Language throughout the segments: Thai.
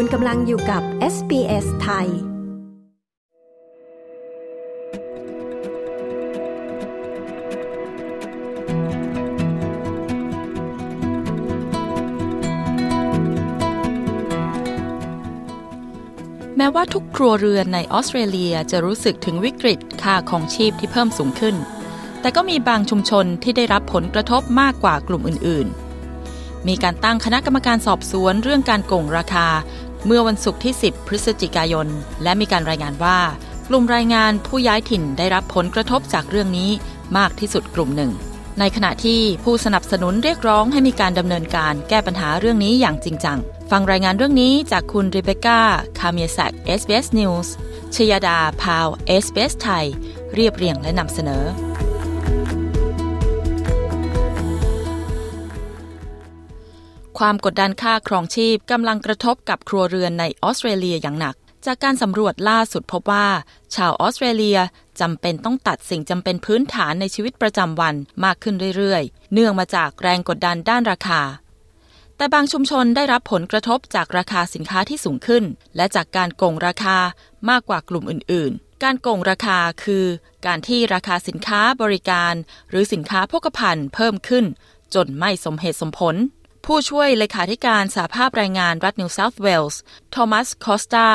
คุณกำลังอยู่กับ SBS ไทย แม้ว่าทุกครัวเรือนในออสเตรเลียจะรู้สึกถึงวิกฤตค่าของชีพที่เพิ่มสูงขึ้น แต่ก็มีบางชุมชนที่ได้รับผลกระทบมากกว่ากลุ่มอื่น ๆมีการตั้งคณะกรรมการสอบสวนเรื่องการโกงราคา เมื่อวันศุกร์ที่ 10 พฤศจิกายน และมีการรายงานว่า กลุ่มรายงานผู้ย้ายถิ่นได้รับผลกระทบจากเรื่องนี้มากที่สุดกลุ่มหนึ่ง ในขณะที่ผู้สนับสนุนเรียกร้องให้มีการดำเนินการแก้ปัญหาเรื่องนี้อย่างจริงจัง ฟังรายงานเรื่องนี้จากคุณริเบก้า คาเมียสัก SBS News ชยดา พาว SBS ไทย เรียบเรียงและนำเสนอ ความกดดันค่าครองชีพกำลังกระทบกับครัวเรือนในออสเตรเลียอย่างหนัก จากการสำรวจล่าสุดพบว่า ชาวออสเตรเลียจำเป็นต้องตัดสิ่งจำเป็นพื้นฐานในชีวิตประจำวันมากขึ้นเรื่อยๆ เนื่องมาจากแรงกดดันด้านราคา แต่บางชุมชนได้รับผลกระทบจากราคาสินค้าที่สูงขึ้น และจากการโกงราคามากกว่ากลุ่มอื่นๆการโกงราคาคือ การที่ราคาสินค้าบริการ หรือสินค้าโภคภัณฑ์เพิ่มขึ้น จนไม่สมเหตุสมผล ผู้ช่วยเลขาธิการสาภาพแรงงานรัฐนิวเซาท์เวลส์โทมัสคอสตา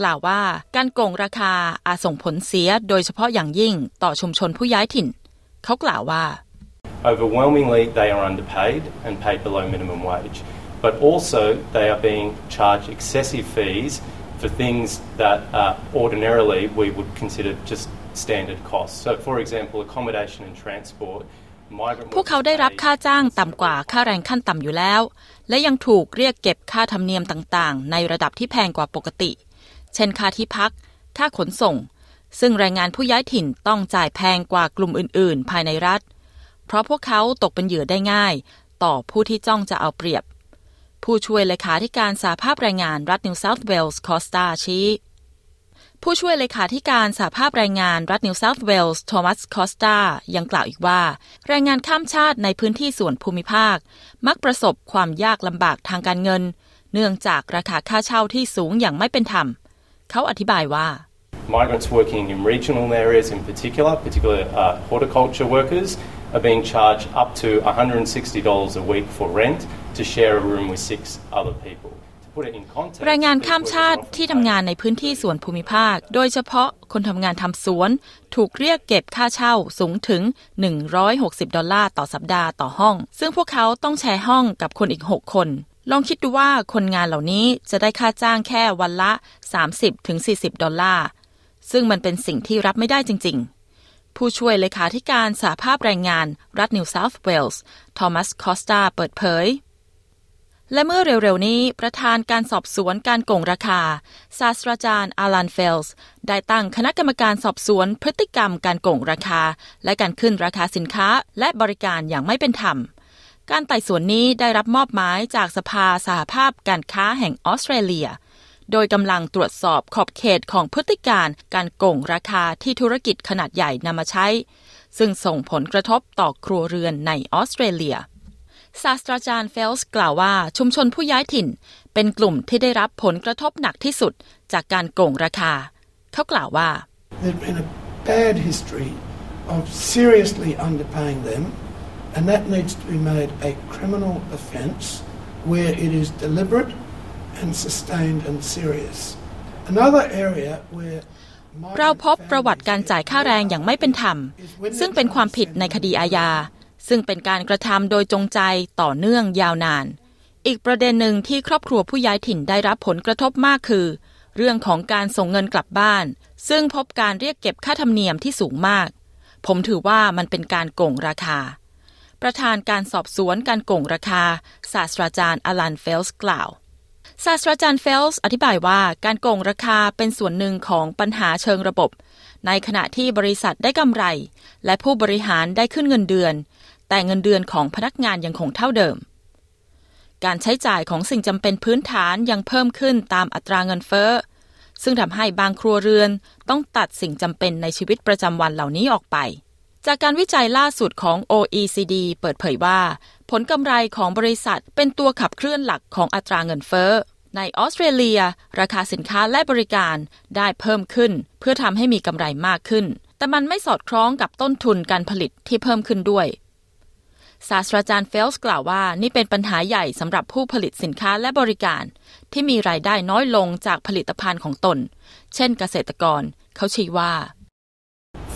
กล่าวว่าการโกงราคาอาจส่งผลเสียโดยเฉพาะอย่างยิ่งต่อชุมชนผู้ย้ายถิ่น เขากล่าวว่า Overwhelmingly, they are underpaid and paid below minimum wage, but also they are being charged excessive fees for things that uh, ordinarily we would consider just standard costs. So, for example, accommodation and transport. พวกเขาได้รับค่าจ้างต่ำกว่าค่าแรงขั้นต่ำอยู่แล้ว และยังถูกเรียกเก็บค่าธรรมเนียมต่างๆ ในระดับที่แพงกว่าปกติ เช่นค่าที่พัก ค่าขนส่ง ซึ่งแรงงานผู้ย้ายถิ่นต้องจ่ายแพงกว่ากลุ่มอื่น ๆ ภายในรัฐ เพราะพวกเขาตกเป็นเหยื่อได้ง่าย ต่อผู้ที่จ้องจะเอาเปรียบ ผู้ช่วยเลขาธิการสาภาพแรงงานรัฐนิวเซาท์เวลส์คอสตาชี้ ผู้ช่วยเลขาธิการสาภาพแรงงานรัฐนิวเซาท์เวลส์โทมัสคอสตายังกล่าวอีกว่า แรงงานข้ามชาติในพื้นที่ส่วนภูมิภาค มักประสบความยากลำบากทางการเงิน เนื่องจากราคาค่าเช่าที่สูงอย่างไม่เป็นธรรม เขาอธิบายว่า Migrants working in regional areas in particular, particularly uh, horticulture workers, are being charged up to $160 a week for rent to share a room with six other people. แรงงานข้ามชาติที่ทำงานในพื้นที่สวนภูมิภาค โดยเฉพาะคนทำงานทำสวน ถูกเรียกเก็บค่าเช่าสูงถึง 160 ดอลลาร์ต่อสัปดาห์ต่อห้อง ซึ่งพวกเขาต้องแชร์ห้องกับคนอีก 6 คน ลองคิดดูว่าคนงานเหล่านี้จะได้ค่าจ้างแค่วันละ 30-40 ดอลลาร์ ซึ่งมันเป็นสิ่งที่รับไม่ได้จริง ๆผู้ช่วยเลขาธิการสาภาพแรงงานรัฐนิวเซาท์เวลส์ ทอมัส คอสตา เปิดเผย และเมื่อเร็วๆนี้ประธานการสอบสวนการโก่งราคา ศาสตราจารย์อลันเฟลส์ได้ตั้งคณะกรรมการสอบสวนพฤติกรรมการโก่งราคา และการขึ้นราคาสินค้าและบริการอย่างไม่เป็นธรรม การไต่สวนนี้ได้รับมอบหมายจากสภาสหภาพการค้าแห่งออสเตรเลีย โดยกำลังตรวจสอบขอบเขตของพฤติกรรมการโก่งราคาที่ธุรกิจขนาดใหญ่นำมาใช้ ซึ่งส่งผลกระทบต่อครัวเรือนในออสเตรเลีย ศาสตราจารย์เฟลส์กล่าวว่าชุมชนผู้ย้ายถิ่น เป็นกลุ่มที่ได้รับผลกระทบหนักที่สุดจากการโกงราคา เขากล่าวว่า There's been a bad history of seriously underpaying them and that needs to be made a criminal offence where it is deliberate and sustained and serious. Another area where เราพบประวัติการจ่ายค่าแรงอย่างไม่เป็นธรรม ซึ่งเป็นความผิดในคดีอาญา ซึ่งเป็นการกระทำโดยจงใจต่อเนื่องยาวนาน อีกประเด็นหนึ่งที่ครอบครัวผู้ย้ายถิ่นได้รับผลกระทบมากคือ เรื่องของการส่งเงินกลับบ้าน ซึ่งพบการเรียกเก็บค่าธรรมเนียมที่สูงมาก ผมถือว่ามันเป็นการโกงราคา ประธานการสอบสวนการโกงราคา ศาสตราจารย์อลันเฟลส์กล่าวศาสตราจารย์เฟลส์อธิบายว่าการโกงราคาเป็นส่วนหนึ่งของปัญหาเชิงระบบ ในขณะที่บริษัทได้กำไร และผู้บริหารได้ขึ้นเงินเดือน แต่เงินเดือนของพนักงานยังคงเท่าเดิม การใช้จ่ายของสิ่งจำเป็นพื้นฐานยังเพิ่มขึ้นตามอัตราเงินเฟ้อ ซึ่งทำให้บางครัวเรือนต้องตัดสิ่งจำเป็นในชีวิตประจำวันเหล่านี้ออกไป จากการวิจัยล่าสุดของ OECD เปิดเผยว่า ผลกำไรของบริษัทเป็นตัวขับเคลื่อนหลักของอัตราเงินเฟ้อในออสเตรเลีย ราคาสินค้าและบริการได้เพิ่มขึ้น เพื่อทำให้มีกำไรมากขึ้น แต่มันไม่สอดคล้องกับต้นทุนการผลิตที่เพิ่มขึ้นด้วย ศาสตราจารย์เฟลส์กล่าวว่า นี่เป็นปัญหาใหญ่สำหรับผู้ผลิตสินค้าและบริการ ที่มีรายได้น้อยลงจากผลิตภัณฑ์ของตน เช่นเกษตรกร เขาชี้ว่า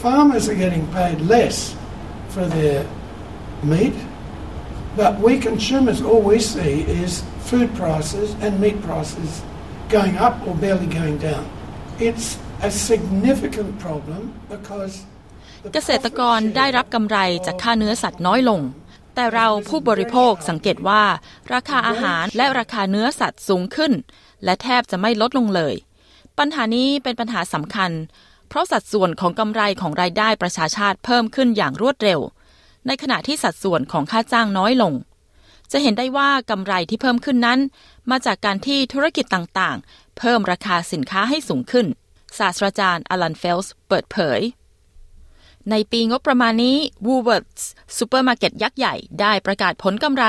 Farmers are getting paid less for their meat, but we consumers, all we see is food prices and meat prices going up or barely going down. It's a significant problem because เกษตรกรได้รับกำไรจากค่าเนื้อสัตว์น้อยลง แต่เราผู้บริโภคสังเกตว่า ราคาอาหารและราคาเนื้อสัตว์สูงขึ้น และแทบจะไม่ลดลงเลย ปัญหานี้เป็นปัญหาสำคัญ เพราะสัดส่วนของกำไรของรายได้ประชาชาติเพิ่มขึ้นอย่างรวดเร็ว ในขณะที่สัดส่วนของค่าจ้างน้อยลง จะเห็นได้ว่ากำไรที่เพิ่มขึ้นนั้น มาจากการที่ธุรกิจต่างๆ เพิ่มราคาสินค้าให้สูงขึ้นศาสตราจารย์อลันเฟลส์เปิดเผย ในปีงบประมาณนี้ Woolworths ซูเปอร์มาร์เก็ตยักษ์ใหญ่ได้ประกาศผลกำไร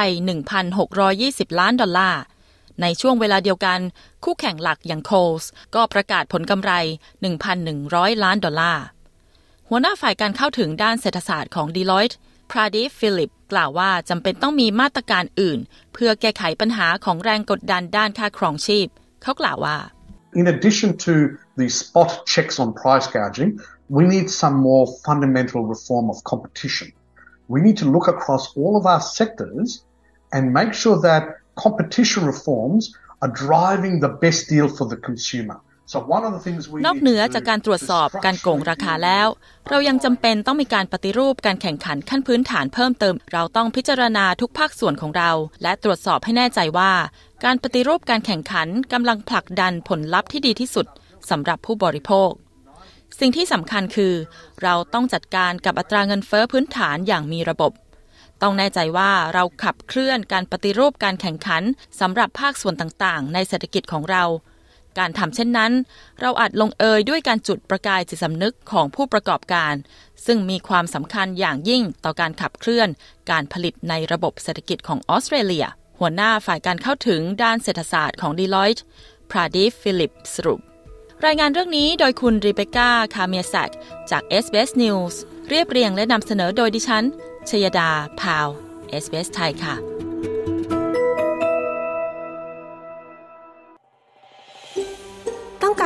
1,620 ล้านดอลลาร์ ในช่วงเวลาเดียวกัน คู่แข่งหลักอย่าง Coles ก็ประกาศผลกำไร 1,100 ล้านดอลลาร์ หัวหน้าฝ่ายการเข้าถึงด้านเศรษฐศาสตร์ของ Deloitte พราดิฟฟิลิปกล่าวว่าจำเป็นต้องมีมาตรการอื่น เพื่อแก้ไขปัญหาของแรงกดดันด้านค่าครองชีพ เขากล่าวว่า In addition to the spot checks on price gouging, we need some more fundamental reform of competition. We need to look across all of our sectors and make sure that competition reforms are driving the best deal for the consumer. So one of the things we นอกเหนือจากการตรวจสอบการโกงราคาแล้ว เรายังจำเป็นต้องมีการปฏิรูปการแข่งขันขั้นพื้นฐานเพิ่มเติม เราต้องพิจารณาทุกภาคส่วนของเรา และตรวจสอบให้แน่ใจว่า การปฏิรูปการแข่งขันกำลังผลักดันผลลัพธ์ที่ดีที่สุดสำหรับผู้บริโภค สิ่งที่สำคัญคือ เราต้องจัดการกับอัตราเงินเฟ้อพื้นฐานอย่างมีระบบ ต้องแน่ใจว่าเราขับเคลื่อนการปฏิรูปการแข่งขันสำหรับภาคส่วนต่างๆ ในเศรษฐกิจของเรา การทำเช่นนั้น เราอาจลงเอยด้วยการจุดประกายจิตสำนึกของผู้ประกอบการ ซึ่งมีความสำคัญอย่างยิ่งต่อการขับเคลื่อน การผลิตในระบบเศรษฐกิจของออสเตรเลีย หัวหน้าฝ่ายการเข้าถึงด้านเศรษฐศาสตร์ของ Deloitte พราดิฟฟิลิปสรุป รายงานเรื่องนี้โดยคุณริเบก้า คาเมียสักจาก SBS News เรียบเรียงและนำเสนอโดยดิฉัน ชยดา พาว SBS ไทยค่ะ